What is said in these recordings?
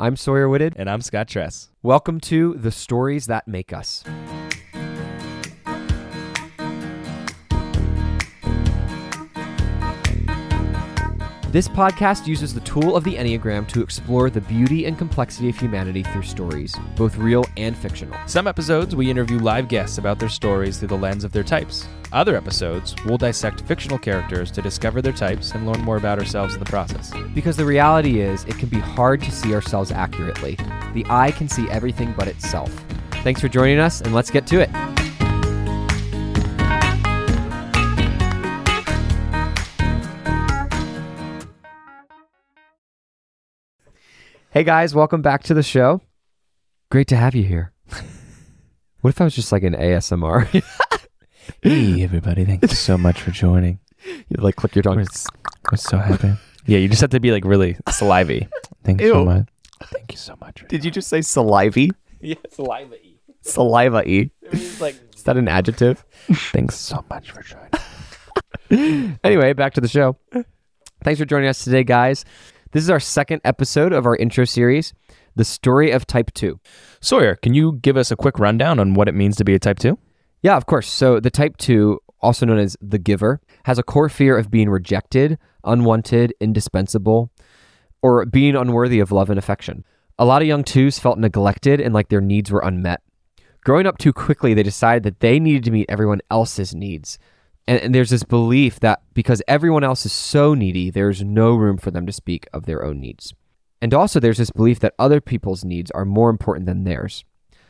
I'm Sawyer Wooded. And I'm Scott Tress. Welcome to The Stories That Make Us. This podcast uses the tool of the Enneagram to explore the beauty and complexity of humanity through stories, both real and fictional. Some episodes, we interview live guests about their stories through the lens of their types. Other episodes, we'll dissect fictional characters to discover their types and learn more about ourselves in the process. Because the reality is, it can be hard to see ourselves accurately. The eye can see everything but itself. Thanks for joining us, and let's get to it. Hey guys, welcome back to the show. Great to have you here. what if I was just like an ASMR? hey, everybody. Thank you so much for joining. you like click your tongue. We're, we're so happy. Yeah, you just have to be like really salivy. Thank you so Ew. much. Thank you so much. Did you just say salivy? Yeah, saliva Saliva y. like, Is that an adjective? thanks so much for joining. anyway, back to the show. Thanks for joining us today, guys. This is our second episode of our intro series, The Story of Type 2. Sawyer, can you give us a quick rundown on what it means to be a type 2? Yeah, of course. So, the Type 2, also known as the giver, has a core fear of being rejected, unwanted, indispensable, or being unworthy of love and affection. A lot of young twos felt neglected and like their needs were unmet. Growing up too quickly, they decided that they needed to meet everyone else's needs. And, and there's this belief that because everyone else is so needy, there's no room for them to speak of their own needs. And also, there's this belief that other people's needs are more important than theirs.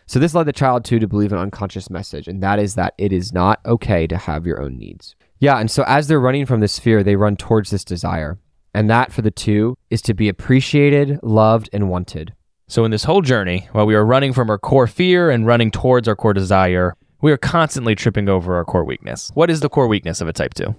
So, this led the child too to believe an unconscious message, and that is that it is not okay to have your own needs. Yeah, and so as they're running from this fear, they run towards this desire. And that for the two is to be appreciated, loved, and wanted. So, in this whole journey, while we are running from our core fear and running towards our core desire, we are constantly tripping over our core weakness. What is the core weakness of a type 2?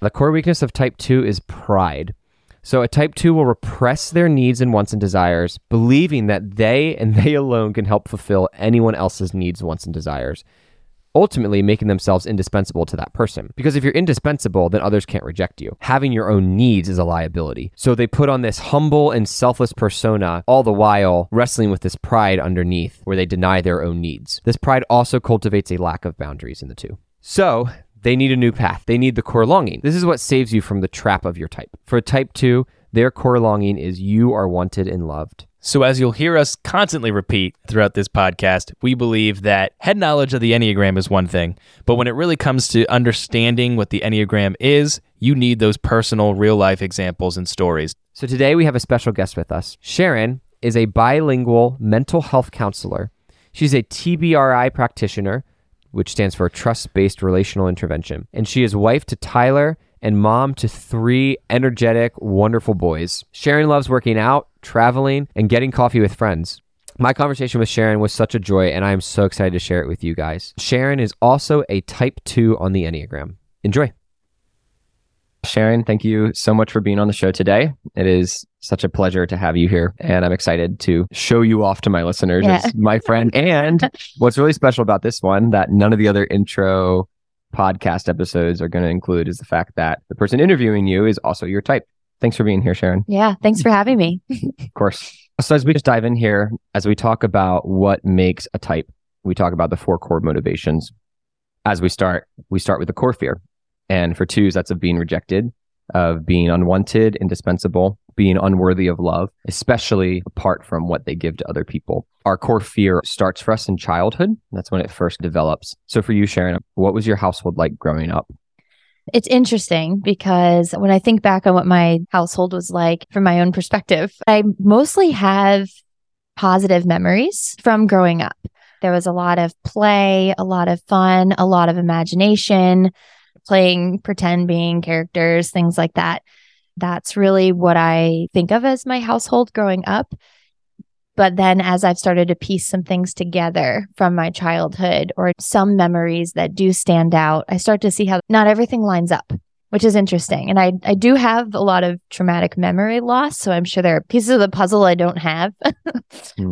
The core weakness of type 2 is pride. So, a type 2 will repress their needs and wants and desires, believing that they and they alone can help fulfill anyone else's needs, wants, and desires, ultimately making themselves indispensable to that person. Because if you're indispensable, then others can't reject you. Having your own needs is a liability. So, they put on this humble and selfless persona, all the while wrestling with this pride underneath, where they deny their own needs. This pride also cultivates a lack of boundaries in the two. So, they need a new path. They need the core longing. This is what saves you from the trap of your type. For type 2, their core longing is you are wanted and loved. So, as you'll hear us constantly repeat throughout this podcast, we believe that head knowledge of the Enneagram is one thing, but when it really comes to understanding what the Enneagram is, you need those personal, real life examples and stories. So today we have a special guest with us. Sharon is a bilingual mental health counselor. She's a TBRI practitioner, which stands for Trust Based Relational Intervention. And she is wife to Tyler and mom to three energetic, wonderful boys. Sharon loves working out, traveling, and getting coffee with friends. My conversation with Sharon was such a joy, and I am so excited to share it with you guys. Sharon is also a type 2 on the Enneagram. Enjoy. Sharon, thank you so much for being on the show today. It is such a pleasure to have you here, and I'm excited to show you off to my listeners Yeah. as my friend. And what's really special about this one that none of the other intro podcast episodes are going to include is the fact that the person interviewing you is also your type. Thanks for being here, Sharon. Yeah, thanks for having me. Of course. So as we just dive in here, as we talk about what makes a type, we talk about the four core motivations. As we start, we start with the core fear. And for twos, that's of being rejected, of being unwanted, indispensable, being unworthy of love, especially apart from what they give to other people. Our core fear starts for us in childhood. That's when it first develops. So for you, Sharon, what was your household like growing up? It's interesting because when I think back on what my household was like from my own perspective, I mostly have positive memories from growing up. There was a lot of play, a lot of fun, a lot of imagination, playing pretend being characters, things like that. That's really what I think of as my household growing up. But then as I've started to piece some things together from my childhood or some memories that do stand out, I start to see how not everything lines up, which is interesting. And I, I do have a lot of traumatic memory loss. So I'm sure there are pieces of the puzzle I don't have.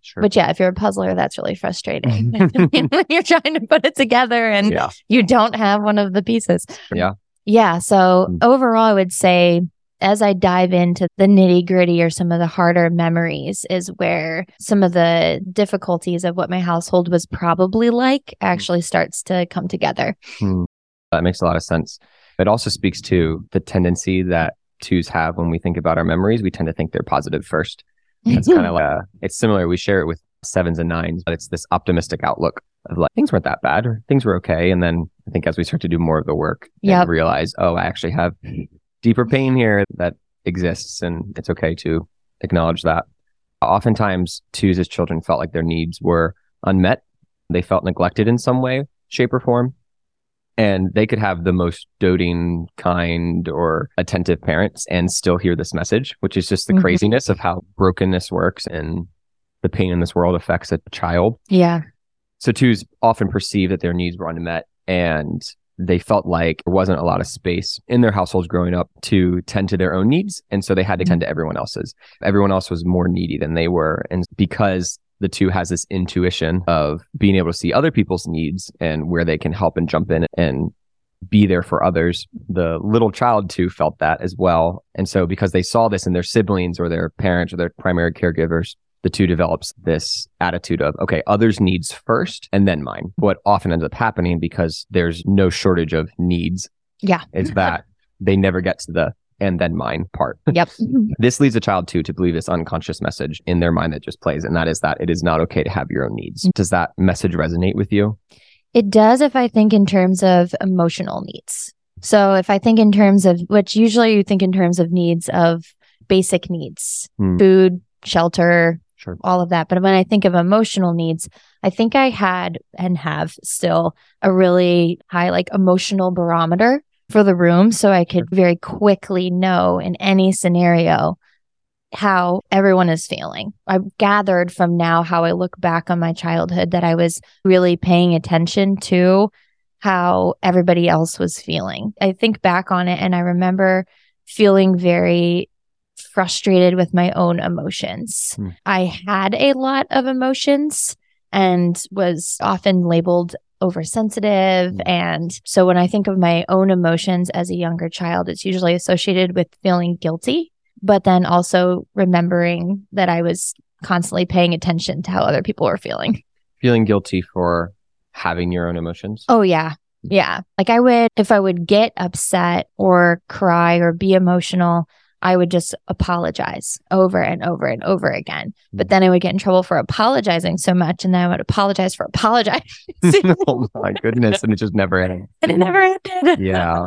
Sure. but yeah, if you're a puzzler, that's really frustrating when you're trying to put it together and yeah. you don't have one of the pieces. Yeah. Yeah. So Mm. overall, I would say as I dive into the nitty gritty or some of the harder memories, is where some of the difficulties of what my household was probably like actually starts to come together. Hmm. That makes a lot of sense. It also speaks to the tendency that twos have when we think about our memories. We tend to think they're positive first. It's kind of like a, it's similar. We share it with sevens and nines, but it's this optimistic outlook of like things weren't that bad or things were okay. And then I think as we start to do more of the work Yep. and realize, oh, I actually have deeper pain here that exists and it's okay to acknowledge that. Oftentimes twos as children felt like their needs were unmet. They felt neglected in some way, shape or form. And they could have the most doting, kind, or attentive parents and still hear this message, which is just the Mhm. craziness of how brokenness works and the pain in this world affects a child. yeah. So twos often perceive that their needs were unmet and they felt like there wasn't a lot of space in their households growing up to tend to their own needs. And so they had to tend to everyone else's. Everyone else was more needy than they were. And because the two has this intuition of being able to see other people's needs and where they can help and jump in and be there for others. The little child too felt that as well. And so because they saw this in their siblings or their parents or their primary caregivers, the two develops this attitude of, okay, others' needs first and then mine. What often ends up happening because there's no shortage of needs Yeah. is that they never get to the and then mine part. Yep. This leads a child too to believe this unconscious message in their mind that just plays, and that is that it is not okay to have your own needs. Does that message resonate with you? It does if I think in terms of emotional needs. So if I think in terms of which usually you think in terms of needs of basic needs, Hmm. food, shelter, Sure. all of that. But when I think of emotional needs, I think I had and have still a really high like emotional barometer for the room so I could very quickly know in any scenario how everyone is feeling. I've gathered from now how I look back on my childhood that I was really paying attention to how everybody else was feeling. I think back on it and I remember feeling very frustrated with my own emotions. Hmm. I had a lot of emotions and was often labeled oversensitive. Hmm. And so when I think of my own emotions as a younger child, it's usually associated with feeling guilty, but then also remembering that I was constantly paying attention to how other people were feeling. Feeling guilty for having your own emotions? Oh, yeah. Yeah. Like I would, if I would get upset or cry or be emotional, I would just apologize over and over and over again. But then I would get in trouble for apologizing so much. And then I would apologize for apologizing. oh my goodness. And it just never ended. and it never ended. Yeah.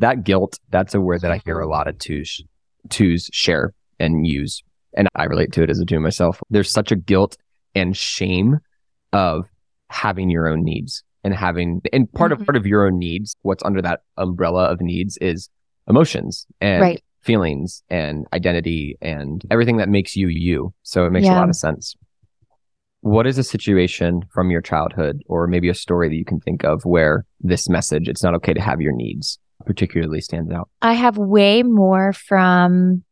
That guilt, that's a word that I hear a lot of twos, twos share and use. And I relate to it as a two myself. There's such a guilt and shame of having your own needs and having, and part Mhm. of, part of your own needs, what's under that umbrella of needs is emotions and Right. Feelings and identity and everything that makes you you. So it makes a lot of sense. What is a situation from your childhood or maybe a story that you can think of where this message, it's not okay to have your needs, particularly stands out? I have way more from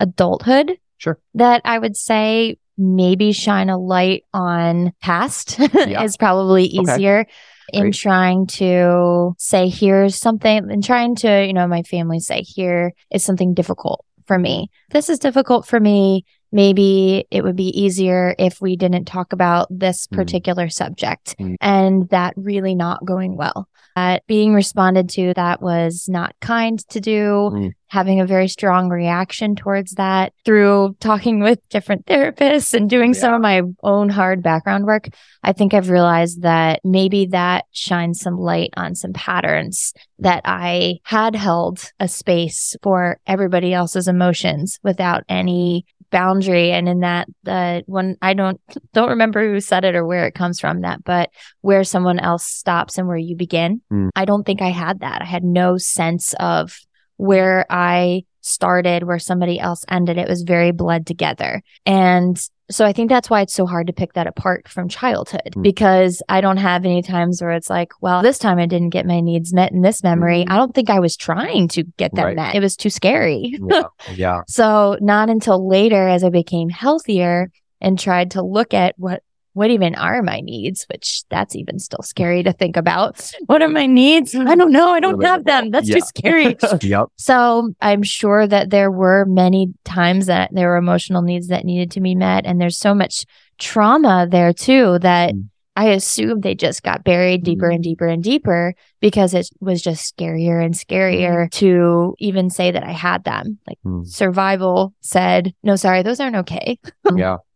adulthood Sure. that I would say maybe shine a light on past Yeah. is probably Okay. In trying to say here's something and trying to you know my family say here is something difficult for me. This is difficult for me maybe it would be easier if we didn't talk about this Mm. particular subject Mm. and that really not going well that being responded to that was not kind to do Mm. having a very strong reaction towards that through talking with different therapists and doing some of my own hard background work I think I've realized that maybe that shines some light on some patterns that I had held a space for everybody else's emotions without any boundary and in that the when I don't don't remember who said it or where it comes from that but where someone else stops and where you begin. Mm. I don't think I had that. I had no sense of where I started where somebody else ended. It was very bled together. And so I think that's why it's so hard to pick that apart from childhood Mm. because I don't have any times where it's like, well, this time I didn't get my needs met in this memory. Mhm. I don't think I was trying to get them Right. met. It was too scary. Yeah. yeah. so not until later as I became healthier and tried to look at what what even are my needs? Which that's even still scary to think about. What are my needs? I don't know. I don't have them. That's Yeah. too scary. yep. So I'm sure that there were many times that there were emotional needs that needed to be met. And there's so much trauma there too that Mm. I assume they just got buried deeper and deeper and deeper because it was just scarier and scarier to even say that I had them. Like Mm. survival said, no, sorry, those aren't okay. Yeah.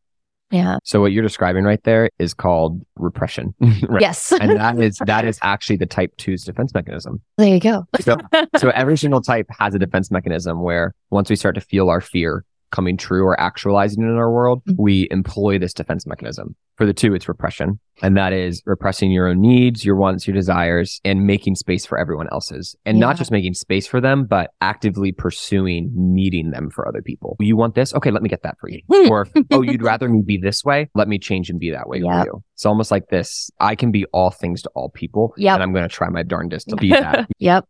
Yeah. So what you're describing right there is called repression. right? Yes. And that is that is actually the type two's defense mechanism. there you go. So, so every single type has a defense mechanism where once we start to feel our fear coming true or actualizing in our world, Mhm. we employ this defense mechanism. For the two, it's repression. And that is repressing your own needs, your wants, your desires, and making space for everyone else's. And Yeah. not just making space for them, but actively pursuing needing them for other people. You want this? Okay, let me get that for you. or, oh, you'd rather me be this way? Let me change and be that way Yep. for you. It's almost like this I can be all things to all people. Yep. And I'm going to try my darndest to be that. Yep.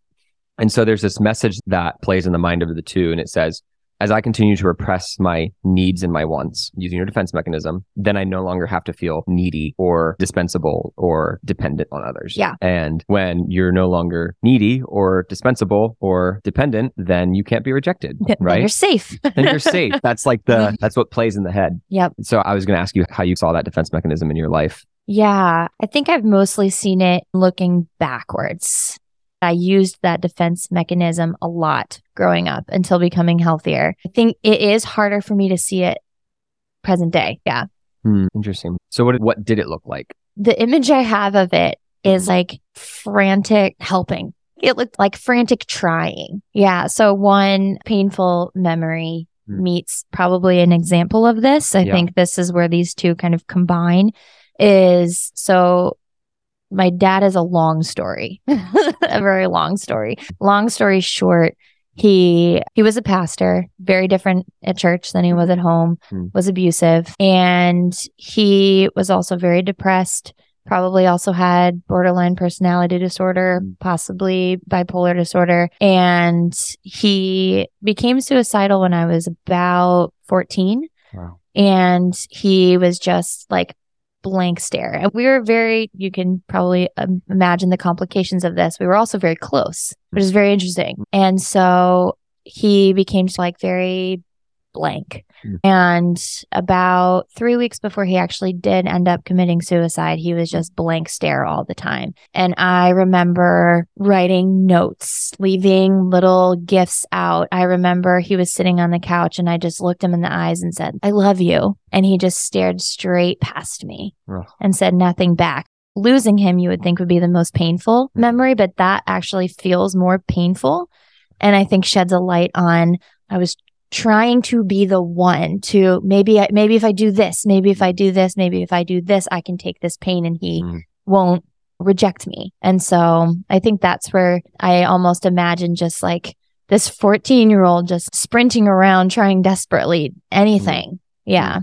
And so there's this message that plays in the mind of the two, and it says, as I continue to repress my needs and my wants using your defense mechanism, then I no longer have to feel needy or dispensable or dependent on others. Yeah. And when you're no longer needy or dispensable or dependent, then you can't be rejected, Then right? You're safe. then you're safe. That's like the, that's what plays in the head. Yep. So I was going to ask you how you saw that defense mechanism in your life. Yeah, I think I've mostly seen it looking backwards. I used that defense mechanism a lot growing up until becoming healthier. I think it is harder for me to see it present day. Yeah. Hmm, interesting. So what, what did it look like? The image I have of it is like frantic helping. It looked like frantic trying. Yeah. So one painful memory Hmm. meets probably an example of this. I Yeah. think this is where these two kind of combine is so my dad is a long story, a very long story. Long story short, he he was a pastor, very different at church than he was at home, Hmm. was abusive, and he was also very depressed. Probably also had borderline personality disorder, Hmm. possibly bipolar disorder. And he became suicidal when I was about 14 Wow. and he was just like blank stare. And we were very, you can probably um, imagine the complications of this. We were also very close, which is very interesting. And so he became just like very blank. Mm. And about three weeks before he actually did end up committing suicide, he was just blank stare all the time. And I remember writing notes, leaving little gifts out. I remember he was sitting on the couch and I just looked him in the eyes and said, I love you. And he just stared straight past me Ugh. and said nothing back. Losing him, you would think would be the most painful Mhm. memory, but that actually feels more painful. And I think sheds a light on I was trying to be the one to maybe I, maybe if I do this, maybe if I do this, maybe if I do this, I can take this pain and he Mm. won't reject me. And so I think that's where I almost imagine just like this 14 year old just sprinting around trying desperately anything. Yeah.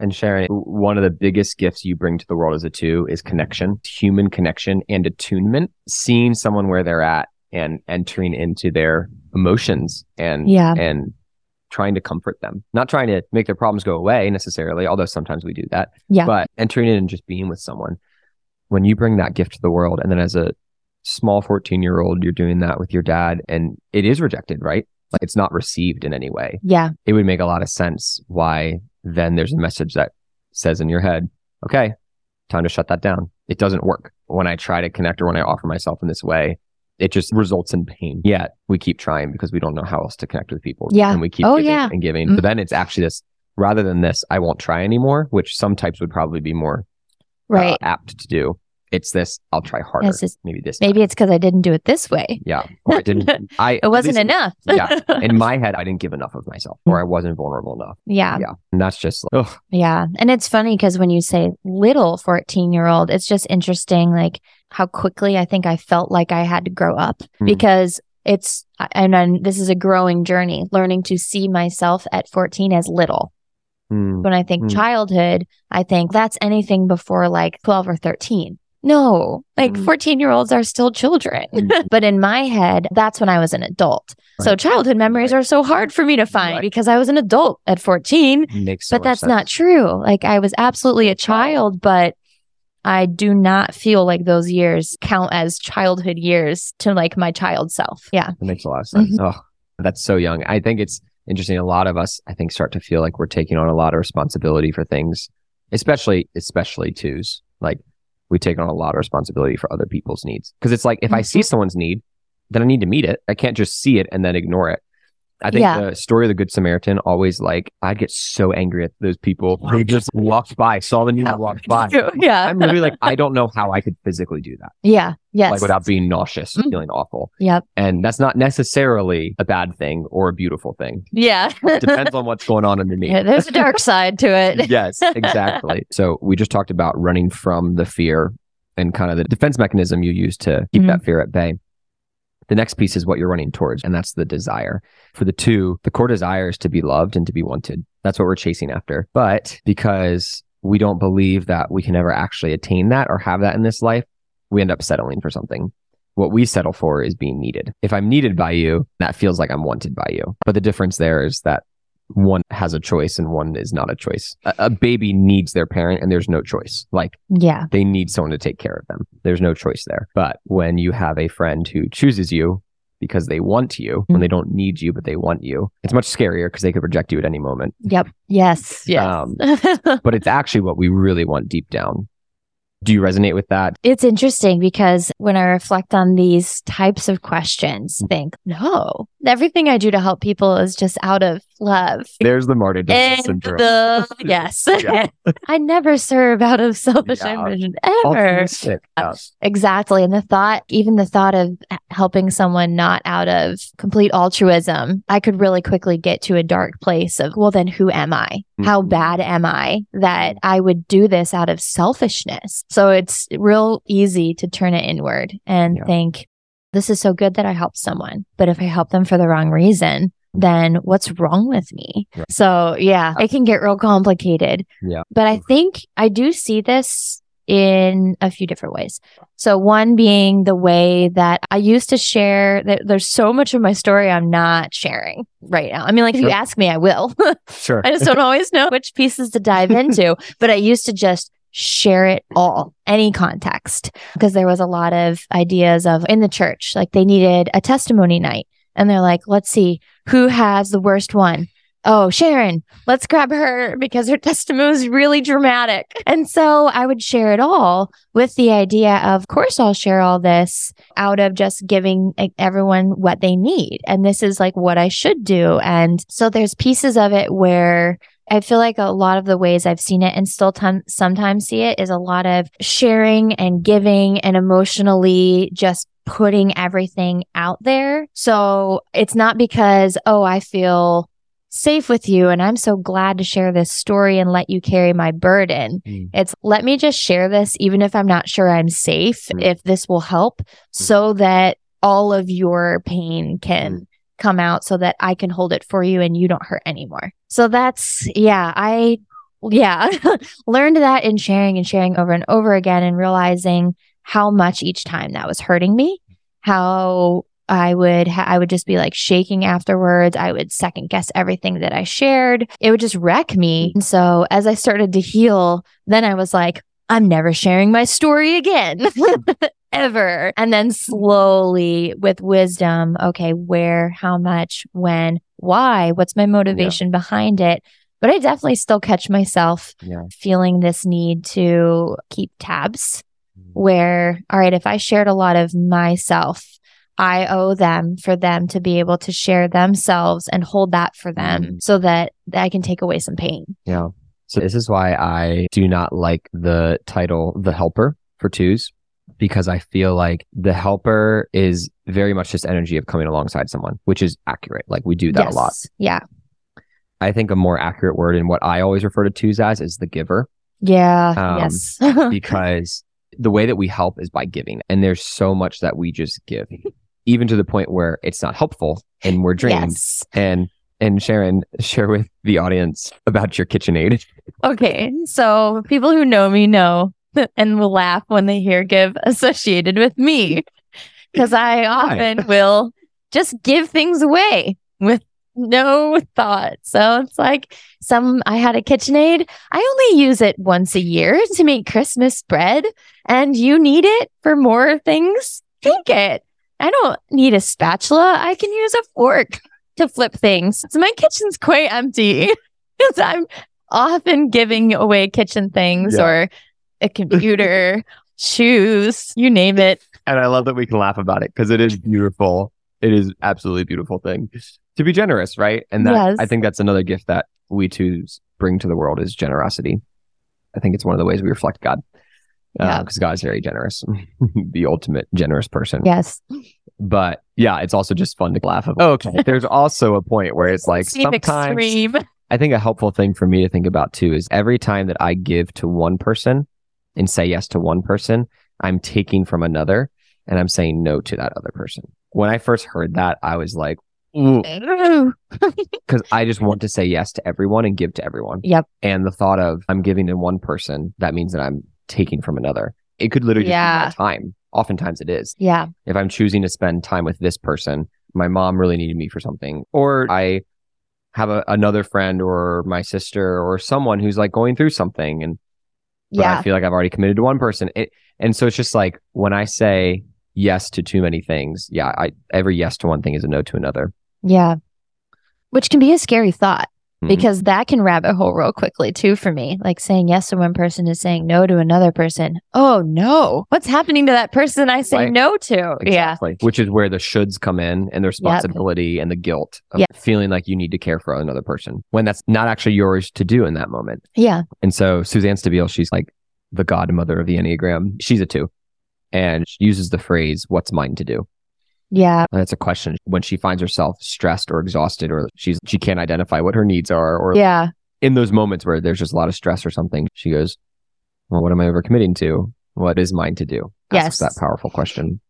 And Sharon, one of the biggest gifts you bring to the world as a two is connection, human connection and attunement, seeing someone where they're at and entering into their emotions and Yeah. and trying to comfort them. Not trying to make their problems go away necessarily, although sometimes we do that. Yeah. But entering in and just being with someone. When you bring that gift to the world and then as a small 14 year old, you're doing that with your dad and it is rejected, right? Like it's not received in any way Yeah. it would make a lot of sense why then there's a message that says in your head, okay, time to shut that down. It doesn't work. When I try to connect or when I offer myself in this way, it just results in pain. Yet we keep trying because we don't know how else to connect with people. Yeah. And we keep Oh, giving yeah. and giving. Mm. But then it's actually this rather than this, I won't try anymore, which some types would probably be more uh, Right. apt to do. It's this, I'll try harder. It's just- maybe this. maybe time. it's because I didn't do it this way. Yeah. Or I didn't. I, It wasn't least enough. yeah. In my head, I didn't give enough of myself or I wasn't vulnerable enough. yeah. Yeah. And that's just like, ugh. Yeah. And it's funny because when you say little 14 year old, it's just interesting, like how quickly I think I felt like I had to grow up Mhm. because it's, and then this is a growing journey, learning to see myself at 14 as little. Hmm. When I think Mm. childhood, I think that's anything before like 12 or 13. No, like Mm. 14 year olds are still children. Mm. but in my head, that's when I was an adult. So childhood memories are so hard for me to find Right. because I was an adult at 14. Makes but that's not true. Like I was absolutely a child, but I do not feel like those years count as childhood years to like my child self. Yeah. That makes a lot of sense. Mm-hmm. Oh, that's so young. I think it's interesting. A lot of us, I think, start to feel like we're taking on a lot of responsibility for things, especially, especially twos. Like we take on a lot of responsibility for other people's needs. Cause it's like, if I see Mhm. someone's need, then I need to meet it. I can't just see it and then ignore it. I think Yeah. the story of the Good Samaritan always like, I'd get so angry at those people who just walked by, saw the need, and walked by. yeah. I'm really like, I don't know how I could physically do that, yeah. Yes. like without being nauseous, Mm. feeling awful. Yep. And that's not necessarily a bad thing or a beautiful thing. Yeah. Depends on what's going on underneath. yeah. There's a dark side to it. yes, exactly. So we just talked about running from the fear and kind of the defense mechanism you use to keep Mhm. that fear at bay. The next piece is what you're running towards, and that's the desire. For the two, the core desire is to be loved and to be wanted. That's what we're chasing after. But because we don't believe that we can ever actually attain that or have that in this life, we end up settling for something. What we settle for is being needed. If I'm needed by you, that feels like I'm wanted by you. But the difference there is that one has a choice and one is not a choice. A, a baby needs their parent and there's no choice. Like Yeah. they need someone to take care of them. There's no choice there. But when you have a friend who chooses you because they want you, when they don't need you, but they want you, it's much scarier because they could reject you at any moment. Yep. Yes. Yes. Um, But it's actually what we really want deep down. Do you resonate with that? it's interesting because when I reflect on these types of questions, Mm. think, no, everything I do to help people is just out of love. There's the martyrdom syndrome. the, yes. Yeah. I never serve out of selfish Yeah. ambition ever. Yeah. Exactly. And the thought, even the thought of helping someone not out of complete altruism, I could really quickly get to a dark place of, well, then who am I? How Mhm. bad am I that I would do this out of selfishness? So it's real easy to turn it inward and think, this is so good that I helped someone. But if I help them for the wrong reason, then what's wrong with me? Right. So yeah, it can get real complicated. Yeah. But I think I do see this in a few different ways. So one being the way that I used to share that there's so much of my story I'm not sharing right now. I mean, like if you ask me, I will. Sure. I just don't always know which pieces to dive into. But I used to just share it all, any context, because there was a lot of ideas of in the church, like they needed a testimony night. And they're like, let's see who has the worst one. Oh, Sharon, let's grab her because her testimony is really dramatic. And so I would share it all with the idea of, of course, I'll share all this out of just giving everyone what they need. And this is like what I should do. And so there's pieces of it where I feel like a lot of the ways I've seen it and still ton- sometimes see it is a lot of sharing and giving and emotionally just putting everything out there. So it's not because, oh, I feel safe with you and I'm so glad to share this story and let you carry my burden. Mm. It's let me just share this, even if I'm not sure I'm safe, Mm. if this will help so that all of your pain can Mm. Come out so that I can hold it for you and you don't hurt anymore. So that's, yeah, I, yeah, learned that in sharing and sharing over and over again and realizing how much each time that was hurting me, how I would ha- I would just be like shaking afterwards. I would second guess everything that I shared. It would just wreck me. And so as I started to heal, then I was like, I'm never sharing my story again. Ever. And then slowly with wisdom, okay, where, how much, when, why, what's my motivation behind it? But I definitely still catch myself Yeah. feeling this need to keep tabs where, all right, if I shared a lot of myself, I owe them for them to be able to share themselves and hold that for them Mm. so that I can take away some pain. Yeah. So this is why I do not like the title the helper for twos because I feel like the helper is very much just energy of coming alongside someone, which is accurate. Like we do that a lot. Yeah. I think a more accurate word and what I always refer to twos as is the giver Yeah. Um, yes. because the way that we help is by giving. And there's so much that we just give, even to the point where it's not helpful and we're drained. yes. And and Sharon, share with the audience about your KitchenAid. Okay. So people who know me know and will laugh when they hear give associated with me because I often will just give things away with no thought. So it's like some I had a KitchenAid. I only use it once a year to make Christmas bread and you need it for more things. Take it. I don't need a spatula. I can use a fork to flip things. So my kitchen's quite empty because I'm often giving away kitchen things Yeah. or a computer, shoes, you name it. And I love that we can laugh about it because it is beautiful. It is absolutely beautiful thing to be generous, right? And that Yes. I think that's another gift that we twos bring to the world is generosity. I think it's one of the ways we reflect God. Uh, yeah. Because God is very generous, the ultimate generous person. Yes. But yeah, it's also just fun to laugh about. Okay. There's also a point where it's like Seem sometimes extreme. I think a helpful thing for me to think about too is every time that I give to one person and say yes to one person, I'm taking from another and I'm saying no to that other person. When I first heard that, I was like, because I just want to say yes to everyone and give to everyone. Yep. And the thought of I'm giving to one person, that means that I'm taking from another. It could literally just Yeah. be my time. Oftentimes it is. Yeah. If I'm choosing to spend time with this person, my mom really needed me for something, or I have a, another friend or my sister or someone who's like going through something and but Yeah. I feel like I've already committed to one person. It, and so it's just like when I say yes to too many things, yeah, I every yes to one thing is a no to another. Yeah. Which can be a scary thought Mhm. because that can rabbit hole real quickly too for me. Like saying yes to one person is saying no to another person. Oh no. What's happening to that person I say Right. no to? Yeah. Exactly. Which is where the shoulds come in and the responsibility and the guilt of Yep. feeling like you need to care for another person when that's not actually yours to do in that moment. Yeah. And so Suzanne Stabile, she's like the godmother of the Enneagram. She's a two. And she uses the phrase, what's mine to do? Yeah. And that's a question when she finds herself stressed or exhausted or she's she can't identify what her needs are or Yeah. in those moments where there's just a lot of stress or something, she goes, Well, what am I overcommitting to? What is mine to do? Asks Yes. that powerful question.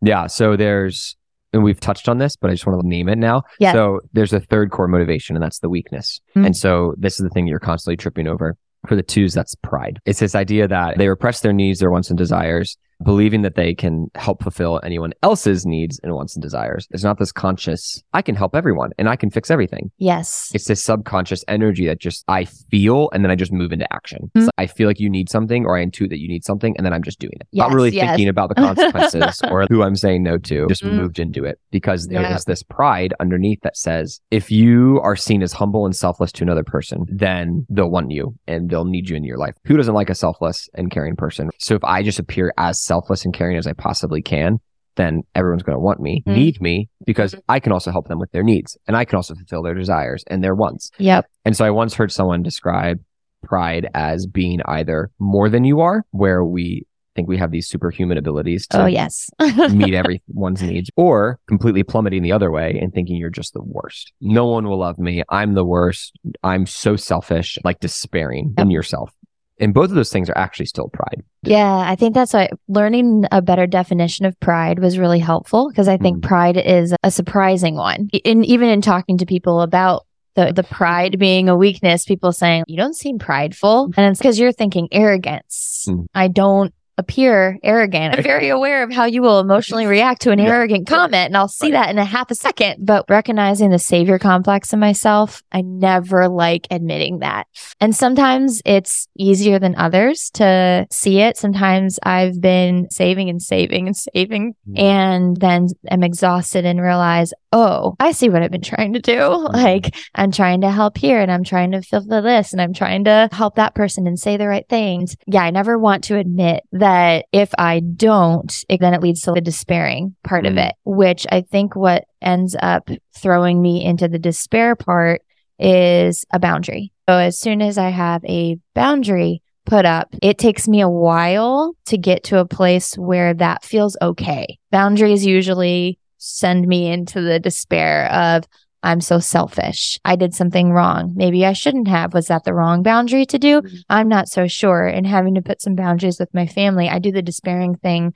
Yeah. So there's, and we've touched on this, but I just want to name it now. Yeah. So there's a third core motivation, and that's the weakness. Mm. And so this is the thing you're constantly tripping over. For the twos, that's pride. It's this idea that they repress their needs, their wants and desires, believing that they can help fulfill anyone else's needs and wants and desires. It's not this conscious, I can help everyone and I can fix everything Yes. it's this subconscious energy that just I feel and then I just move into action. It's Mm. like I feel like you need something or I intuit that you need something and then I'm just doing it. Yes, Not really yes. thinking about the consequences or who I'm saying no to. Just Mm. moved into it because there Yeah. is this pride underneath that says if you are seen as humble and selfless to another person, then they'll want you and they'll need you in your life. Who doesn't like a selfless and caring person? So if I just appear as selfless and caring as I possibly can, then everyone's going to want me, Mm. need me, because I can also help them with their needs and I can also fulfill their desires and their wants. Yep. And so I once heard someone describe pride as being either more than you are, where we think we have these superhuman abilities to Oh, yes. meet everyone's needs, or completely plummeting the other way and thinking you're just the worst. No one will love me. I'm the worst. I'm so selfish, like despairing in yourself. And both of those things are actually still pride. Yeah, I think that's why learning a better definition of pride was really helpful because I think Mhm. pride is a surprising one. And even in talking to people about the the pride being a weakness, people saying you don't seem prideful, and it's because you're thinking arrogance. Mhm. I don't appear arrogant. I'm very aware of how you will emotionally react to an Yeah. arrogant comment, and I'll see Right. that in a half a second. But recognizing the savior complex in myself, I never like admitting that. And sometimes it's easier than others to see it. Sometimes I've been saving and saving and saving Mhm. and then am exhausted and realize, oh, I see what I've been trying to do. Like I'm trying to help here and I'm trying to fulfill this and I'm trying to help that person and say the right things. Yeah, I never want to admit that if I don't, it, then it leads to the despairing part of Mm. it, which I think what ends up throwing me into the despair part is a boundary. So as soon as I have a boundary put up, it takes me a while to get to a place where that feels okay. Boundaries usually send me into the despair of, I'm so selfish. I did something wrong. Maybe I shouldn't have. Was that the wrong boundary to do? I'm not so sure. And having to put some boundaries with my family, I do the despairing thing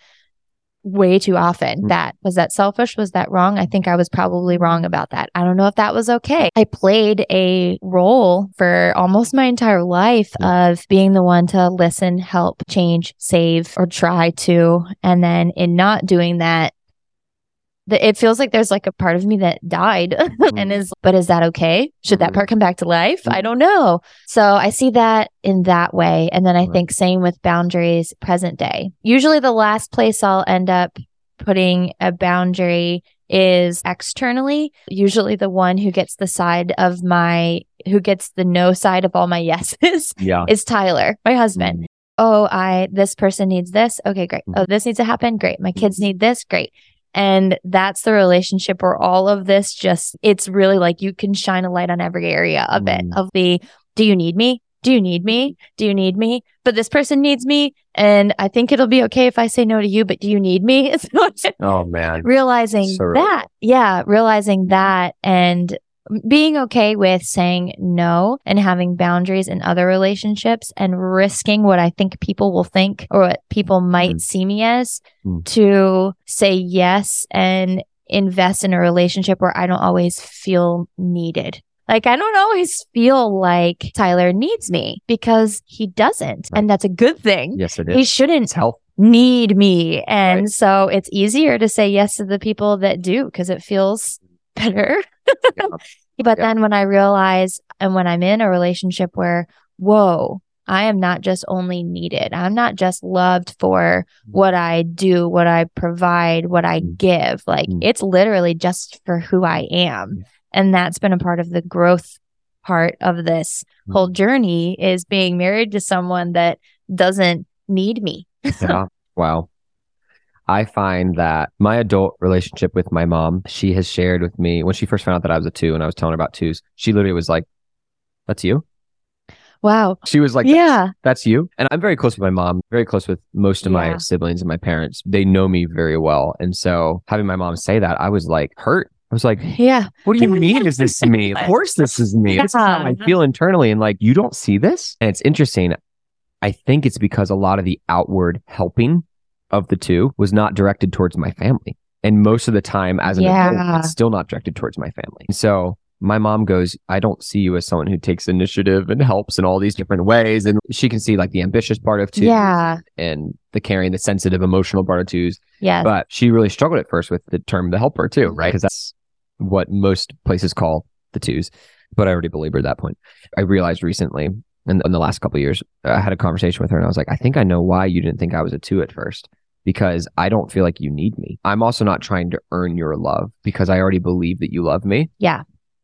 way too often. Mm. That was that selfish? Was that wrong? I think I was probably wrong about that. I don't know if that was okay. I played a role for almost my entire life of being the one to listen, help, change, save, or try to. And then in not doing that, the, it feels like there's like a part of me that died and is, but is that okay? Should that Mhm. part come back to life? I Mhm. don't know. So I see that in that way. And then I Right. think same with boundaries present day. Usually the last place I'll end up putting a boundary is externally, usually the one who gets the side of my, who gets the no side of all my yeses Yeah. is Tyler, my husband. Mm. Oh, I, this person needs this. Okay, great. Oh, this needs to happen. Great. My kids need this. Great. And that's the relationship where all of this just, it's really like you can shine a light on every area of it Mm. of the, do you need me? Do you need me? Do you need me? But this person needs me. And I think it'll be okay if I say no to you, but do you need me? Oh man. realizing So that. Yeah. Realizing that and being okay with saying no and having boundaries in other relationships and risking what I think people will think or what people might Mm. see me as Mm. to say yes and invest in a relationship where I don't always feel needed. Like I don't always feel like Tyler needs me because he doesn't. And that's a good thing. Yes, it is. He shouldn't It's health. need me. And Right. so it's easier to say yes to the people that do because it feels better. Yeah. But Yeah. then when I realize and when I'm in a relationship where, whoa, I am not just only needed, I'm not just loved for what I do, what I provide, what I Mm. give. Like Mm. it's literally just for who I am. And that's been a part of the growth part of this Mm. whole journey is being married to someone that doesn't need me. yeah. Wow. I find that my adult relationship with my mom, she has shared with me when she first found out that I was a two and I was telling her about twos, she literally was like, That's you? Wow. She was like, yeah. That's you. And I'm very close with my mom, very close with most of my siblings and my parents. They know me very well. And so having my mom say that, I was like hurt. I was like, Yeah. What do you mean is this me? Of course this is me. This is how I feel internally. And like, you don't see this? And it's interesting. I think it's because a lot of the outward helping of the two was not directed towards my family. And most of the time as an adult, Yeah. it's still not directed towards my family. So my mom goes, I don't see you as someone who takes initiative and helps in all these different ways. And she can see like the ambitious part of twos Yeah. and the caring, the sensitive, emotional part of twos. Yes. But she really struggled at first with the term the helper too, right? Because that's what most places call the twos. But I already believed her at that point. I realized recently, in, in the last couple of years, I had a conversation with her and I was like, I think I know why you didn't think I was a two at first. Because I don't feel like you need me. I'm also not trying to earn your love because I already believe that you love me. Yeah.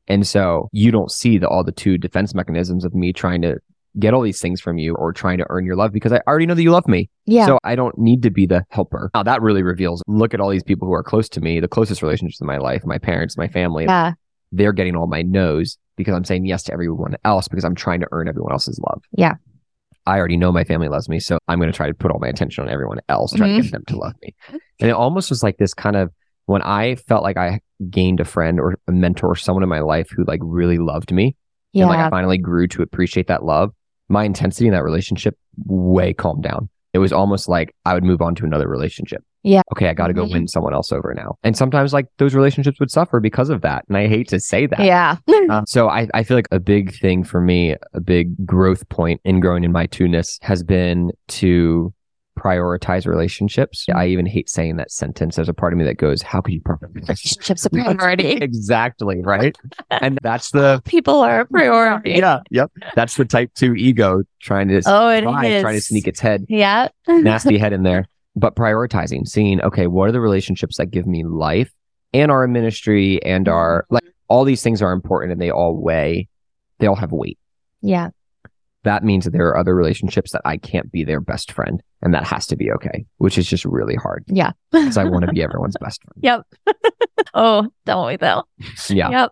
And so you don't see the, all the two defense mechanisms of me trying to get all these things from you or trying to earn your love because I already know that you love me. yeah. So I don't need to be the helper. Now that really reveals look at all these people who are close to me, the closest relationships in my life, my parents, my family. yeah. They're getting all my no's because I'm saying yes to everyone else because I'm trying to earn everyone else's love. Yeah. I already know my family loves me, so I'm going to try to put all my attention on everyone else, try to get mm-hmm. them to love me. And it almost was like this kind of when I felt like I gained a friend or a mentor, or someone in my life who like really loved me, Yeah. and like I finally grew to appreciate that love, my intensity in that relationship way calmed down. It was almost like I would move on to another relationship. Yeah. Okay, I got to go Mhm. win someone else over now. And sometimes like those relationships would suffer because of that. And I hate to say that. yeah. Uh, so I, I feel like a big thing for me, a big growth point in growing in my two-ness has been to prioritize relationships. I even hate saying that sentence. There's a part of me that goes, how could you prioritize Relationships a priority. exactly, right? and that's the People are a priority. yeah, yep. That's the type two ego trying to Oh, it try, is. trying to sneak its head, Yeah. nasty head in there. But prioritizing, seeing, okay, what are the relationships that give me life and our ministry and mm-hmm. our like all these things are important and they all weigh, they all have weight. Yeah. That means that there are other relationships that I can't be their best friend. And that has to be okay, which is just really hard Yeah. because I want to be everyone's best friend. Yep. oh, don't we though? Yeah. Yep.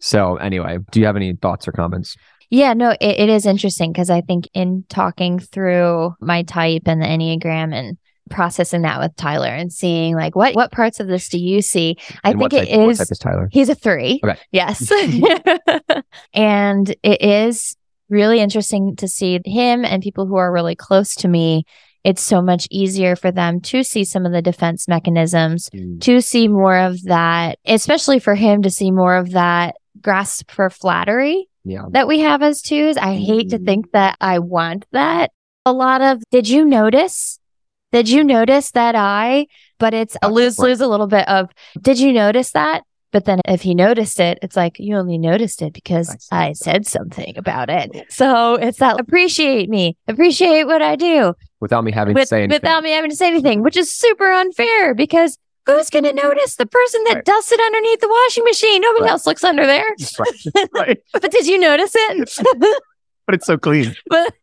So anyway, do you have any thoughts or comments? Yeah, no, it, it is interesting because I think in talking through my type and the Enneagram and processing that with Tyler and seeing like what what parts of this do you see? I And think it type, What is type is Tyler? he's a three. Okay. Yes. and it is really interesting to see him and people who are really close to me it's so much easier for them to see some of the defense mechanisms, Mm. to see more of that, especially for him to see more of that grasp for flattery Yeah. that we have as twos. I hate to Mhm. think that I want that. A lot of, did you notice? Did you notice that I? But it's a lose lose a little bit of, did you notice that? But then if he noticed it, it's like, you only noticed it because I I said something about it. So it's that appreciate me, appreciate what I do Without me having with- to say anything. without me having to say anything, which is super unfair because who's going to notice the person that Right. it underneath the washing machine? Nobody Right. else looks under there. right. But did you notice it? But it's so clean. but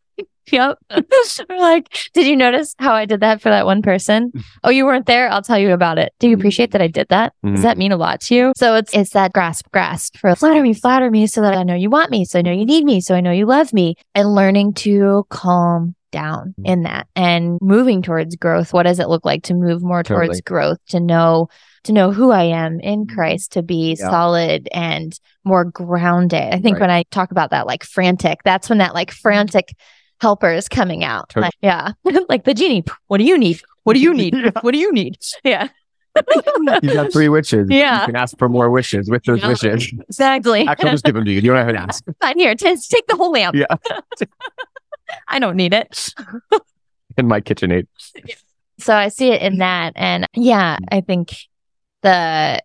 yep. We're like, did you notice how I did that for that one person? Oh, you weren't there. I'll tell you about it. Do you appreciate that I did that? Does Mhm. that mean a lot to you? So it's it's that grasp, grasp for flatter me, flatter me, so that I know you want me, so I know you need me, so I know you love me, and learning to calm down Mm. in that and moving towards growth. What does it look like to move more towards growth? To know to know who I am in Christ, to be Yeah. solid and more grounded. I think Right. when I talk about that, like frantic, that's when that like frantic helper is coming out. Totally. Like, yeah. like the genie. What do you need? What do you need? Yeah. What do you need? Yeah. You got three wishes. Yeah. You can ask for more wishes with those Yeah. wishes. Exactly. I'll just give them to you. You don't have to ask. Fine, here, t- take the whole lamp. Yeah. I don't need it. In my KitchenAid. So I see it in that. And yeah, I think the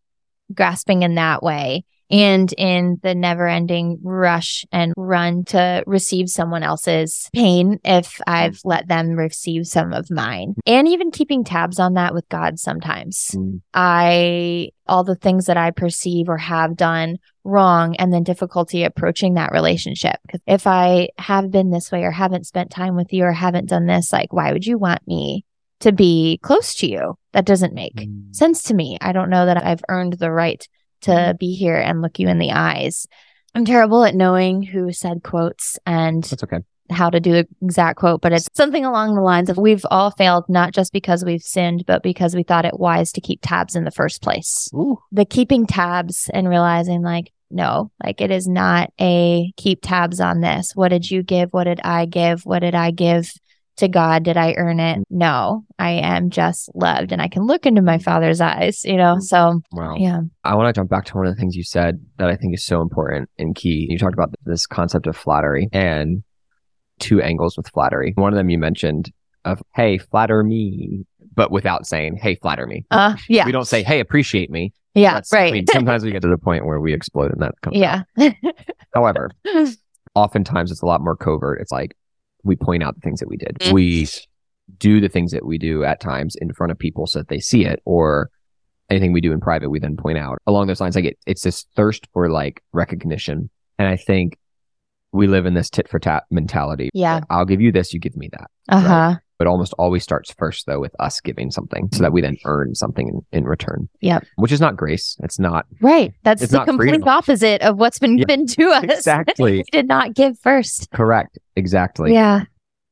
grasping in that way and in the never ending rush and run to receive someone else's pain if I've let them receive some of mine. And even keeping tabs on that with God sometimes. Mm. I, all the things that I perceive or have done wrong and then difficulty approaching that relationship. Because if I have been this way or haven't spent time with you or haven't done this, like, why would you want me to be close to you? That doesn't make Mm. sense to me. I don't know that I've earned the right to be here and look you in the eyes. I'm terrible at knowing who said quotes and That's okay. how to do the exact quote, but it's something along the lines of we've all failed not just because we've sinned, but because we thought it wise to keep tabs in the first place. Ooh. The keeping tabs and realizing like, no, like it is not a keep tabs on this. What did you give? What did I give? What did I give to God? Did I earn it? No, I am just loved and I can look into my father's eyes, you know? So Wow. yeah. I want to jump back to one of the things you said that I think is so important and key. You talked about this concept of flattery and two angles with flattery. One of them you mentioned of, hey, flatter me, but without saying, hey, flatter me. Uh, yeah. We don't say, hey, appreciate me. Yeah. That's- right. I mean, sometimes we get to the point where we explode and that comes yeah. However, oftentimes it's a lot more covert. It's like we point out the things that we did. Mhm. We do the things that we do at times in front of people so that they see it or anything we do in private, we then point out along those lines. Like it, it's this thirst for like recognition. And I think we live in this tit for tat mentality. Yeah. I'll give you this, you give me that. Uh huh. But almost always starts first though with us giving something so that we then mm-hmm. earn something in, in return. Yep. Which is not grace. It's not Right. That's the complete freedom. opposite of what's been Yeah, given to us. exactly we did not give first. correct. Exactly. yeah.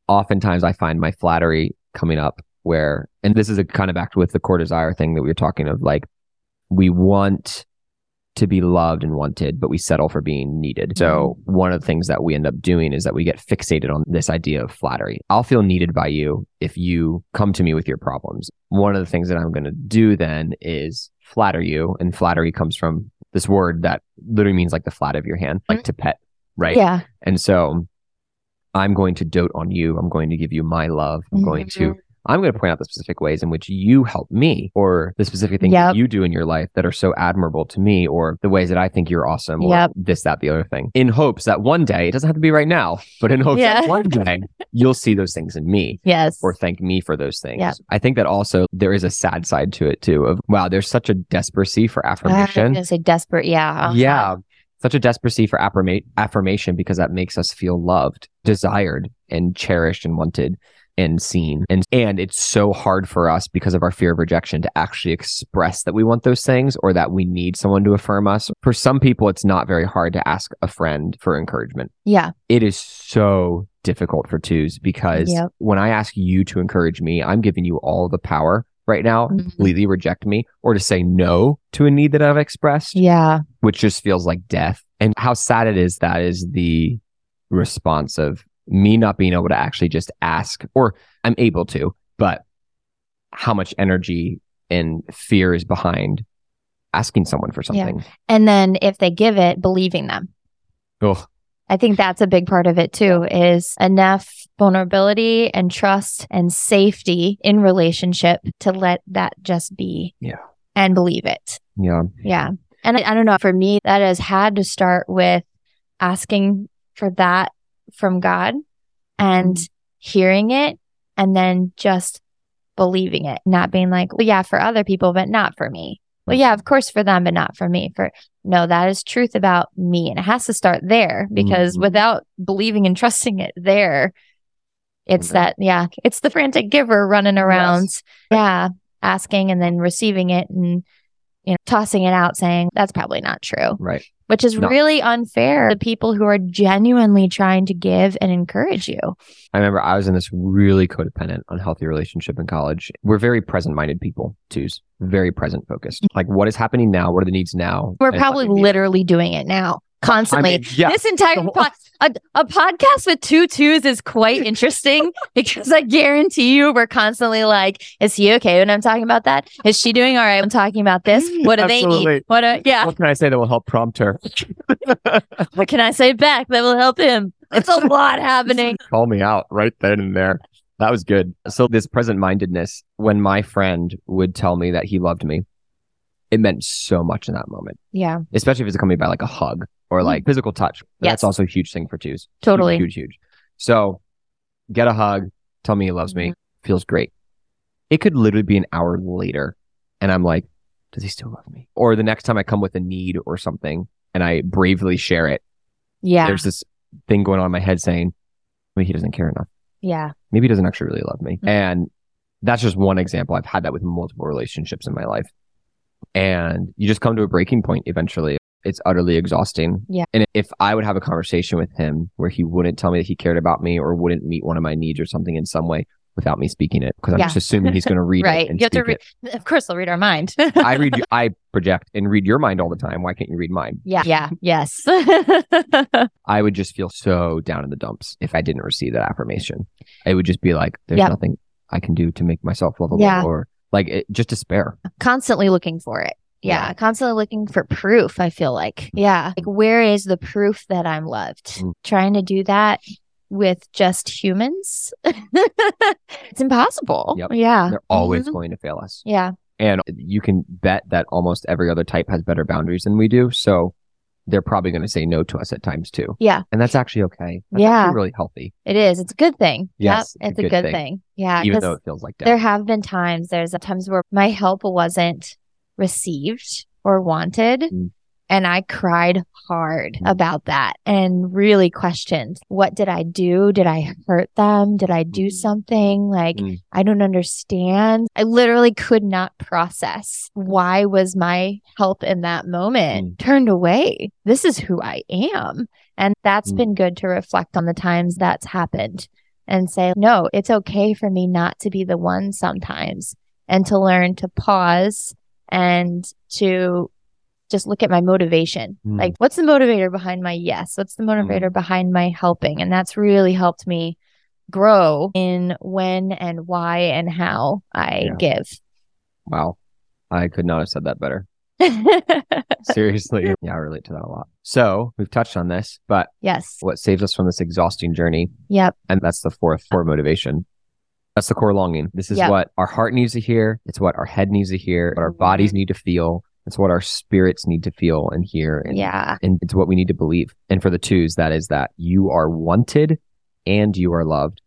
oftentimes I find my flattery coming up where, and this is a kind of back with the core desire thing that we were talking of, like we want to be loved and wanted, but we settle for being needed. So one of the things that we end up doing is that we get fixated on this idea of flattery. I'll feel needed by you if you come to me with your problems. One of the things that I'm going to do then is flatter you. And flattery comes from this word that literally means like the flat of your hand, like to pet, right? Yeah. And so I'm going to dote on you. I'm going to give you my love. I'm going to, Mhm. I'm going to point out the specific ways in which you help me or the specific things Yep. that you do in your life that are so admirable to me or the ways that I think you're awesome or Yep. this, that, the other thing in hopes that one day, it doesn't have to be right now, but in hopes Yeah. that one day you'll see those things in me Yes. or thank me for those things. Yep. I think that also there is a sad side to it too of wow, there's such a desperacy for affirmation. gonna say desperate. Yeah. uh-huh. Yeah. Such a desperacy for affirma- affirmation because that makes us feel loved, desired, and cherished and wanted and seen. And and it's so hard for us because of our fear of rejection to actually express that we want those things or that we need someone to affirm us. For some people it's not very hard to ask a friend for encouragement. Yeah. It is so difficult for twos because Yep. when I ask you to encourage me, I'm giving you all the power right now, Mhm. completely reject me or to say no to a need that I've expressed Yeah. which just feels like death. And how sad it is that is the response of me not being able to actually just ask, or I'm able to but how much energy and fear is behind asking someone for Yeah. something. And then if they give it, believing them. Oh, I think that's a big part of it too is enough vulnerability and trust and safety in relationship to let that just be. Yeah. And believe it. yeah. Yeah. And I, I don't know, for me, that has had to start with asking for that from God and hearing it and then just believing it, not being like, well, yeah, for other people, but not for me. Well, yeah, of course for them, but not for me. For no, that is truth about me. And it has to start there because Mhm. without believing and trusting it there, it's Okay. that, yeah, it's the frantic giver running around. Yeah. Asking and then receiving it and, you know, tossing it out saying, that's probably not true, Right. Which is No. really unfair to people who are genuinely trying to give and encourage you. I remember I was in this really codependent, unhealthy relationship in college. We're very present minded people, twos, very present focused. Mm-hmm. Like what is happening now? What are the needs now? We're probably what they need. literally doing it now, I constantly. mean, yeah. This entire whole- po- a, a podcast with two twos is quite interesting because I guarantee you we're constantly like, is he okay when I'm talking about that? Is she doing all right when talking about this? What do they need? What do, yeah. What can I say that will help prompt her? What can I say back that will help him? It's a lot happening. Call me out right then and there. That was good. So this present mindedness, when my friend would tell me that he loved me, it meant so much in that moment, Yeah, especially if it's accompanied by like a hug or like physical touch. Yes. That's also a huge thing for twos. totally. Huge, huge, huge. So get a hug, tell me he loves me, feels great. It could literally be an hour later and I'm like, does he still love me? Or the next time I come with a need or something and I bravely share it, Yeah, there's this thing going on in my head saying, maybe he doesn't care enough. yeah, Maybe he doesn't actually really love me. Mhm. And that's just one example. I've had that with multiple relationships in my life. And you just come to a breaking point eventually. It's utterly exhausting. Yeah. And if I would have a conversation with him where he wouldn't tell me that he cared about me or wouldn't meet one of my needs or something in some way without me speaking it, because I'm Yeah. just assuming he's going to read Right. it and You have to read. re- Of course, they'll read our mind. I read, I project and read your mind all the time. Why can't you read mine? yeah, yeah, yes. I would just feel so down in the dumps if I didn't receive that affirmation. It would just be like, there's Yep. nothing I can do to make myself lovable Yeah. or like it, just despair. constantly looking for it. Yeah, Yeah. constantly looking for proof. I feel like, yeah, like where is the proof that I'm loved? Mm. Trying to do that with just humans, it's impossible. Yep. Yeah, They're always Mhm. going to fail us. yeah, And you can bet that almost every other type has better boundaries than we do. So they're probably going to say no to us at times too. Yeah. And that's actually okay. That's Yeah. actually really healthy, it is. It's a good thing. Yes, Yep, it's it's a good, thing. Yeah, even though it feels like there have been times. There's times where my help wasn't received or wanted. Mm. And I cried hard Mm. about that and really questioned what did I do? Did I hurt them? Did I do something? Like, Mm. I don't understand. I literally could not process why was my help in that moment Mm. turned away? This is who I am. And that's Mm. been good to reflect on the times that's happened and say, no, it's okay for me not to be the one sometimes and to learn to pause and to just look at my motivation. Mm. Like, what's the motivator behind my yes? What's the motivator behind my helping? And that's really helped me grow in when and why and how I give. Wow. I could not have said that better. Seriously. yeah, I relate to that a lot. So we've touched on this, but yes. what saves us from this exhausting journey Yep. And that's the fourth core motivation. That's the core longing. This is Yep. what our heart needs to hear. It's what our head needs to hear. What our mm-hmm. bodies need to feel. It's what our spirits need to feel and hear. And, Yeah. and it's what we need to believe. And for the twos, that is that you are wanted and you are loved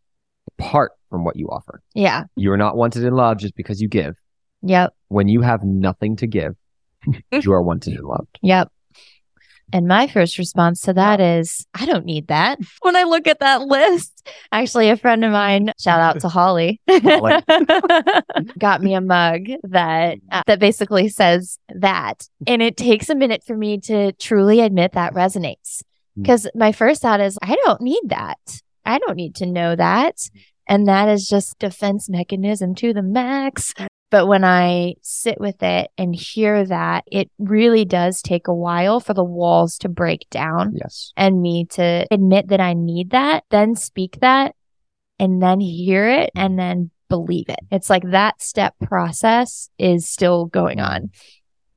apart from what you offer. Yeah. You are not wanted and loved just because you give. Yep. When you have nothing to give, you are wanted and loved. Yep. And my first response to that is, I don't need that. When I look at that list, actually, a friend of mine, shout out to Holly, Holly. got me a mug that uh, that basically says that, and it takes a minute for me to truly admit that resonates. Mm. Because my first thought is, I don't need that. I don't need to know that, and that is just defense mechanism to the max. But when I sit with it and hear that, it really does take a while for the walls to break down Yes. and me to admit that I need that, then speak that, and then hear it, and then believe it. It's like that step process is still going on.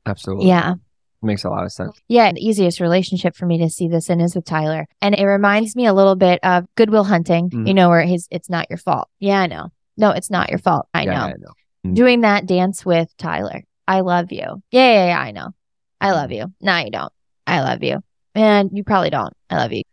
Absolutely. Yeah. Makes a lot of sense. Yeah, the easiest relationship for me to see this in is with Tyler. And it reminds me a little bit of Good Will Hunting, Mhm. you know, where he's it's not your fault. Yeah, I know. No, it's not your fault. I Yeah, know. I know. Mhm. Doing that dance with Tyler. I love you. Yeah, yeah, yeah, I know. I love Mm-hmm. you. No, you don't. I love you. And you probably don't. I love you.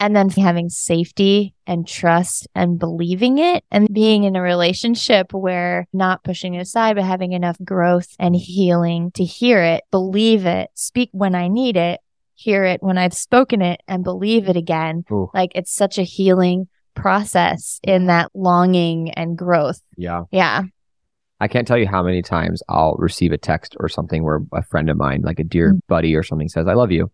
And then having safety and trust and believing it and being in a relationship where not pushing it aside, but having enough growth and healing to hear it, believe it, speak when I need it, hear it when I've spoken it, and believe it again. Ooh. Like it's such a healing process in that longing and growth. Yeah. Yeah. I can't tell you how many times I'll receive a text or something where a friend of mine, like a dear Mm. buddy or something, says, I love you.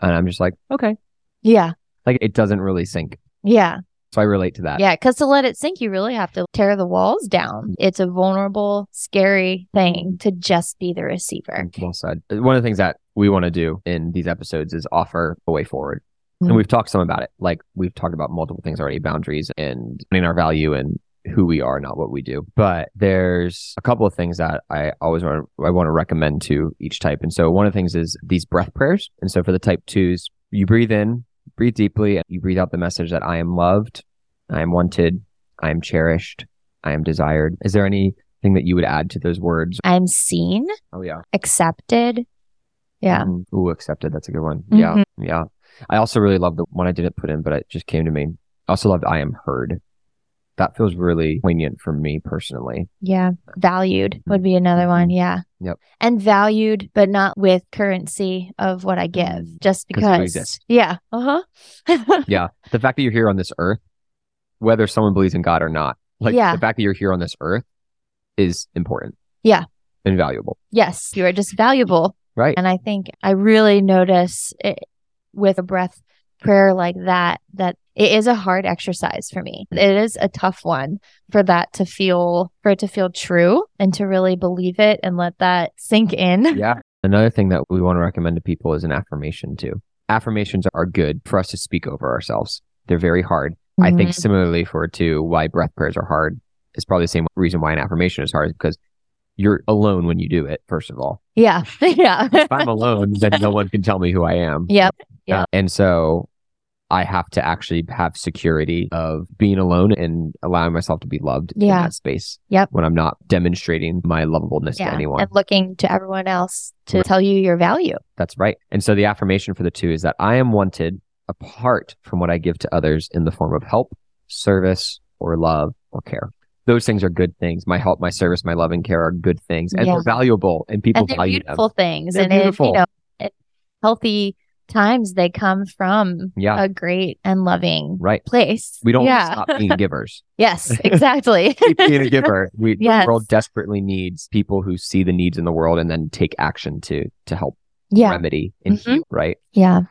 And I'm just like, okay. Yeah. Like it doesn't really sink. Yeah. So I relate to that. Yeah. Because to let it sink, you really have to tear the walls down. It's a vulnerable, scary thing to just be the receiver. Well said. One of the things that we want to do in these episodes is offer a way forward. Mm. And we've talked some about it. Like we've talked about multiple things already, boundaries and finding our value and who we are, not what we do. But there's a couple of things that I always want to, I want to recommend to each type. And so one of the things is these breath prayers. And so for the type twos, you breathe in, breathe deeply, and you breathe out the message that I am loved, I am wanted, I am cherished, I am desired. Is there anything that you would add to those words? I'm seen, Oh yeah. accepted. Yeah. Mhm. Ooh, accepted. That's a good one. Mhm. Yeah. Yeah. I also really love the one I didn't put in, but it just came to me. I also loved I am heard. That feels really poignant for me personally. Yeah. Valued would be another one. Yeah. Mm-hmm. Yep. And valued, but not with currency of what I give, just 'Cause because. Yeah. Uh huh. Yeah. The fact that you're here on this earth, whether someone believes in God or not, like Yeah. the fact that you're here on this earth is important. Yeah. And valuable. yes. You are just valuable. Right. And I think I really notice it with a breath prayer like that, that it is a hard exercise for me. It is a tough one for that to feel, for it to feel true and to really believe it and let that sink in. Yeah. Another thing that we want to recommend to people is an affirmation too. Affirmations are good for us to speak over ourselves. They're very hard. I think Mhm. similarly for two, why breath prayers are hard is probably the same reason why an affirmation is hard is because you're alone when you do it, first of all. Yeah. yeah. If I'm alone, then no one can tell me who I am. Yep. Yep. Uh, and so I have to actually have security of being alone and allowing myself to be loved in that space. Yep. When I'm not demonstrating my lovableness yeah. to anyone. And looking to everyone else to Right. tell you your value. That's right. And so the affirmation for the two is that I am wanted apart from what I give to others in the form of help, service, or love or care. Those things are good things. My help, my service, my love and care are good things and Yeah. they're valuable and people and they're value beautiful them. things. They're and it, you know, healthy times they come from Yeah. a great and loving Right. place. We don't yeah. stop being givers. Yes, exactly. Keep being a giver. We, Yes. The world desperately needs people who see the needs in the world and then take action to to help yeah. remedy and Mhm. heal, right? Yeah.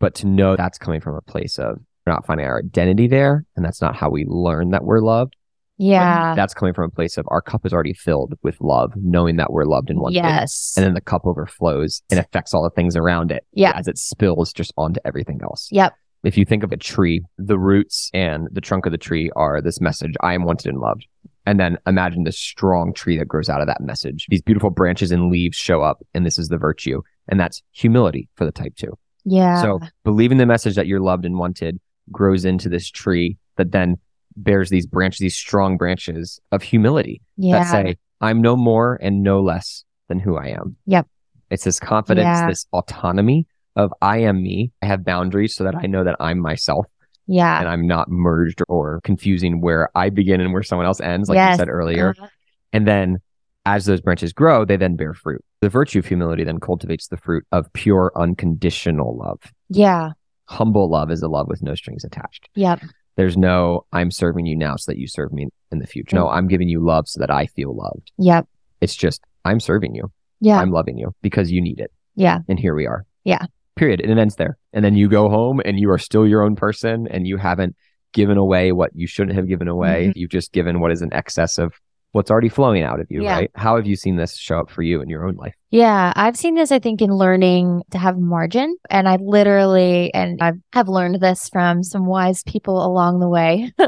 But to know that's coming from a place of we're not finding our identity there, and that's not how we learn that we're loved. Yeah. that's coming from a place of our cup is already filled with love, knowing that we're loved and wanted. Yes. And then the cup overflows and affects all the things around it Yeah. as it spills just onto everything else. Yep. If you think of a tree, the roots and the trunk of the tree are this message I am wanted and loved. And then imagine this strong tree that grows out of that message. These beautiful branches and leaves show up, and this is the virtue. And that's humility for the type two. Yeah. So believing the message that you're loved and wanted grows into this tree that then bears these branches, these strong branches of humility yeah. that say, I'm no more and no less than who I am. Yep. It's this confidence, Yeah. this autonomy of I am me. I have boundaries so that I know that I'm myself yeah. and I'm not merged or confusing where I begin and where someone else ends, like Yes. you said earlier. Uh, And then as those branches grow, they then bear fruit. The virtue of humility then cultivates the fruit of pure, unconditional love. yeah. Humble love is a love with no strings attached. Yep. There's no, I'm serving you now so that you serve me in the future. No, I'm giving you love so that I feel loved. Yep. It's just, I'm serving you. Yeah. I'm loving you because you need it. yeah. And here we are. Yeah. Period. And it ends there. And then you go home and you are still your own person and you haven't given away what you shouldn't have given away. Mhm. You've just given what is an excess of what's already flowing out of you, Yeah. right? How have you seen this show up for you in your own life? Yeah, I've seen this, I think, in learning to have margin. And I literally, and I have learned this from some wise people along the way.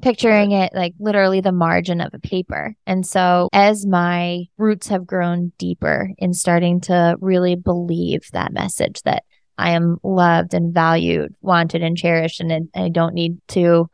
picturing it like literally the margin of a paper. And so as my roots have grown deeper in starting to really believe that message that I am loved and valued, wanted and cherished, and I don't need to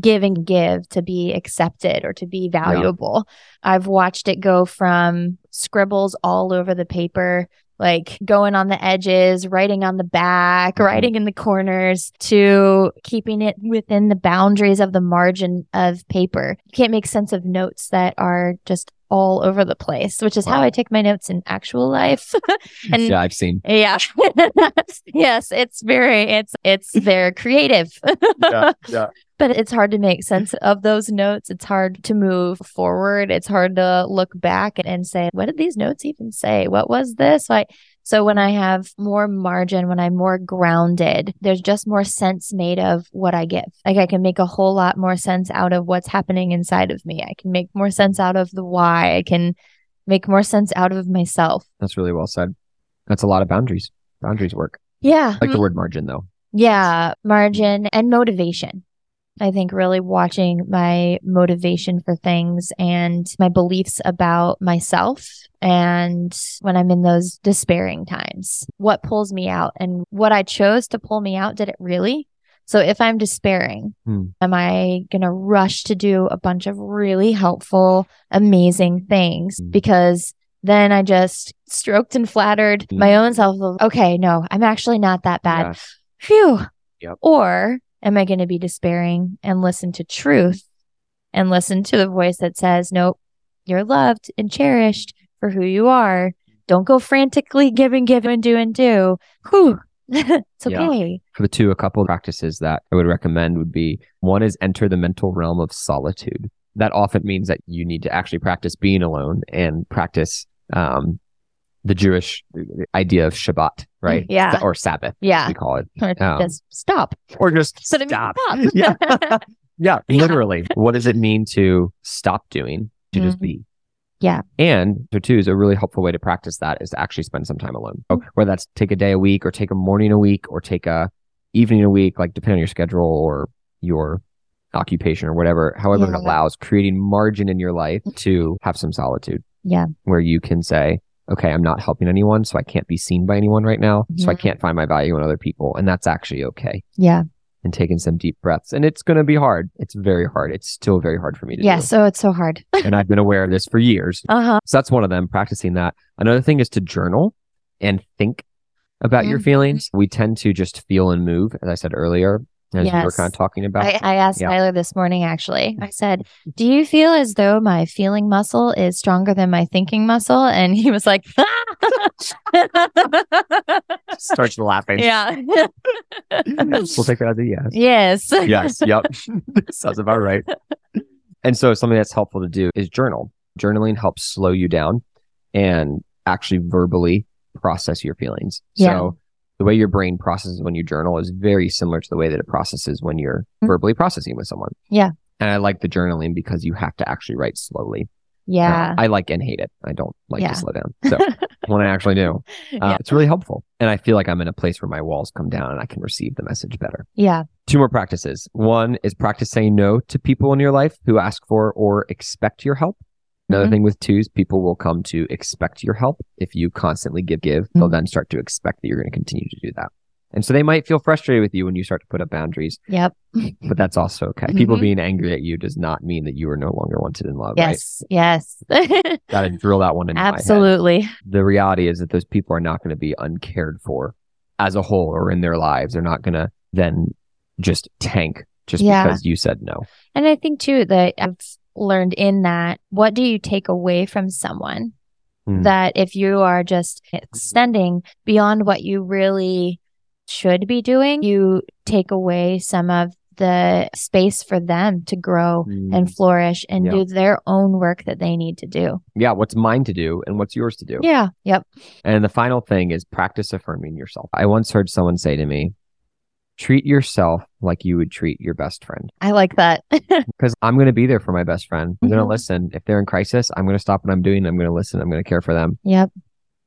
give and give to be accepted or to be valuable. I've watched it go from scribbles all over the paper like going on the edges, writing on the back, Mhm. writing in the corners to keeping it within the boundaries of the margin of paper. You can't make sense of notes that are just all over the place, which is how I take my notes in actual life. and yeah, I've seen. yeah. yes, it's very it's it's very creative. Yeah, yeah. But it's hard to make sense of those notes. It's hard to move forward. It's hard to look back and say, what did these notes even say? What was this? Like, so when I have more margin, when I'm more grounded, there's just more sense made of what I give. Like I can make a whole lot more sense out of what's happening inside of me. I can make more sense out of the why. I can make more sense out of myself. That's really well said. That's a lot of boundaries. Boundaries work. Yeah. I like the mm-hmm. word margin though. Yeah, margin and motivation. I think really watching my motivation for things and my beliefs about myself. And when I'm in those despairing times, what pulls me out and what I chose to pull me out, did it really? So if I'm despairing, Hmm. am I going to rush to do a bunch of really helpful, amazing things Hmm. because then I just stroked and flattered Hmm. my own self. of, Okay, no, I'm actually not that bad. Yes. Phew. Yep. Or am I going to be despairing and listen to truth and listen to the voice that says, nope, you're loved and cherished for who you are. Don't go frantically give and give and do and do. Whew. it's Yeah. okay. For the two, a couple of practices that I would recommend would be one is enter the mental realm of solitude. That often means that you need to actually practice being alone and practice um, the Jewish idea of Shabbat, right? Yeah. Or Sabbath, Yeah. we call it. Or Um, just stop. Or just So stop. stop. yeah. yeah. Literally. what does it mean to stop doing? To just Mhm. be. Yeah. And so two is a really helpful way to practice that is to actually spend some time alone. Mm-hmm. So whether that's take a day a week or take a morning a week or take a evening a week, like depending on your schedule or your occupation or whatever, however it allows, creating margin in your life to have some solitude. Yeah. Where you can say, okay, I'm not helping anyone, so I can't be seen by anyone right now. So I Mhm. can't find my value in other people. And that's actually okay Yeah. and taking some deep breaths. And it's going to be hard. It's very hard. It's still very hard for me to Yeah. do. So it's so hard. And I've been aware of this for years. Uh huh. So that's one of them, practicing that. Another thing is to journal and think about your Mhm. feelings. We tend to just feel and move, as I said earlier, as you were kind of talking about. I, I asked Yeah. Tyler this morning, actually. I said, Do you feel as though my feeling muscle is stronger than my thinking muscle? And he was like, Starts laughing. Yeah. we'll take that as a yes. yes. yes. Yep. Sounds about right. And so something that's helpful to do is journal. Journaling helps slow you down and actually verbally process your feelings. Yeah. So the way your brain processes when you journal is very similar to the way that it processes when you're Mm. verbally processing with someone. Yeah. And I like the journaling because you have to actually write slowly. Yeah. Uh, I like and hate it. I don't like Yeah. to slow down. So when I actually do, uh, Yeah. it's really helpful. And I feel like I'm in a place where my walls come down and I can receive the message better. yeah. Two more practices. One is practice saying no to people in your life who ask for or expect your help. Another Mhm. thing with twos, people will come to expect your help. If you constantly give, give, they'll Mhm. then start to expect that you're going to continue to do that. And so they might feel frustrated with you when you start to put up boundaries, Yep. but that's also okay. People Mhm. being angry at you does not mean that you are no longer wanted in love, Yes. Yes. Gotta drill that one in my head Absolutely. the reality is that those people are not going to be uncared for as a whole or in their lives. They're not going to then just tank just Yeah. because you said no. And I think too that I've learned in that what do you take away from someone Hmm. that if you are just extending beyond what you really should be doing, you take away some of the space for them to grow and flourish and Yeah. do their own work that they need to do. yeah, what's mine to do and what's yours to do. Yeah. Yep. And the final thing is practice affirming yourself. I once heard someone say to me, treat yourself like you would treat your best friend. I like that. Because I'm going to be there for my best friend. I'm going to listen. If they're in crisis, I'm going to stop what I'm doing. I'm going to listen. I'm going to care for them. yep.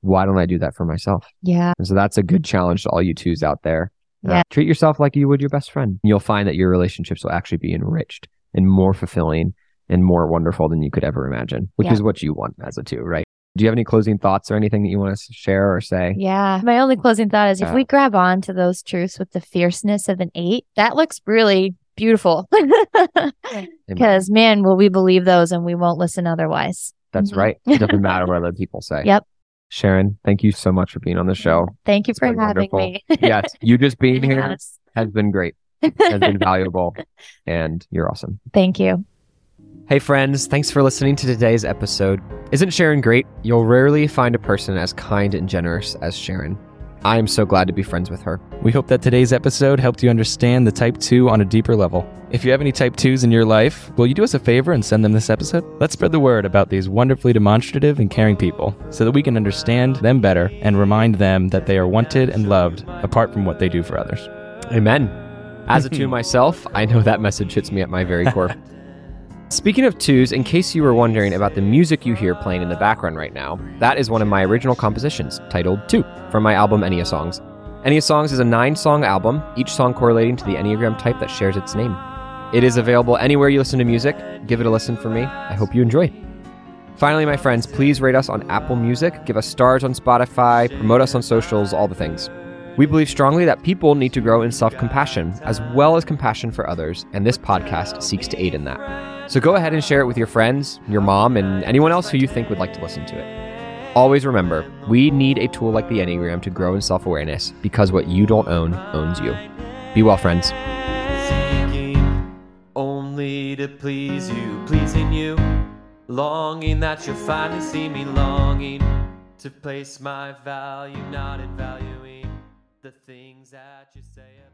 Why don't I do that for myself? Yeah. And so that's a good challenge to all you twos out there. Uh, Yeah. treat yourself like you would your best friend. You'll find that your relationships will actually be enriched and more fulfilling and more wonderful than you could ever imagine, which Yeah. is what you want as a two, right? Do you have any closing thoughts or anything that you want to share or say? Yeah. My only closing thought is if we grab on to those truths with the fierceness of an eight, that looks really beautiful. Because, man, will we believe those and we won't listen otherwise. That's Mhm. right. It doesn't matter what other people say. Yep. Sharon, thank you so much for being on the show. Thank you It's for having wonderful. me. yes, you just being here Yes. has been great, has been valuable, and you're awesome. Thank you. Hey, friends, thanks for listening to today's episode. Isn't Sharon great? You'll rarely find a person as kind and generous as Sharon. I am so glad to be friends with her. We hope that today's episode helped you understand the type 2 on a deeper level. If you have any type 2s in your life, will you do us a favor and send them this episode? Let's spread the word about these wonderfully demonstrative and caring people so that we can understand them better and remind them that they are wanted and loved apart from what they do for others. Amen. As a two myself, I know that message hits me at my very core. Speaking of twos, in case you were wondering about the music you hear playing in the background right now, that is one of my original compositions, titled Two, from my album Enya Songs. Enya Songs is a nine song album, each song correlating to the Enneagram type that shares its name. It is available anywhere you listen to music. Give it a listen for me. I hope you enjoy. Finally, my friends, please rate us on Apple Music, give us stars on Spotify, promote us on socials, all the things. We believe strongly that people need to grow in self compassion as well as compassion for others, and this podcast seeks to aid in that. So go ahead and share it with your friends, your mom, and anyone else who you think would like to listen to it. Always remember, we need a tool like the Enneagram to grow in self awareness because what you don't own owns you. Be well, friends. seeking only to please you, pleasing you, longing that you'll finally see me, longing to place my value, not in valuing the things that you say.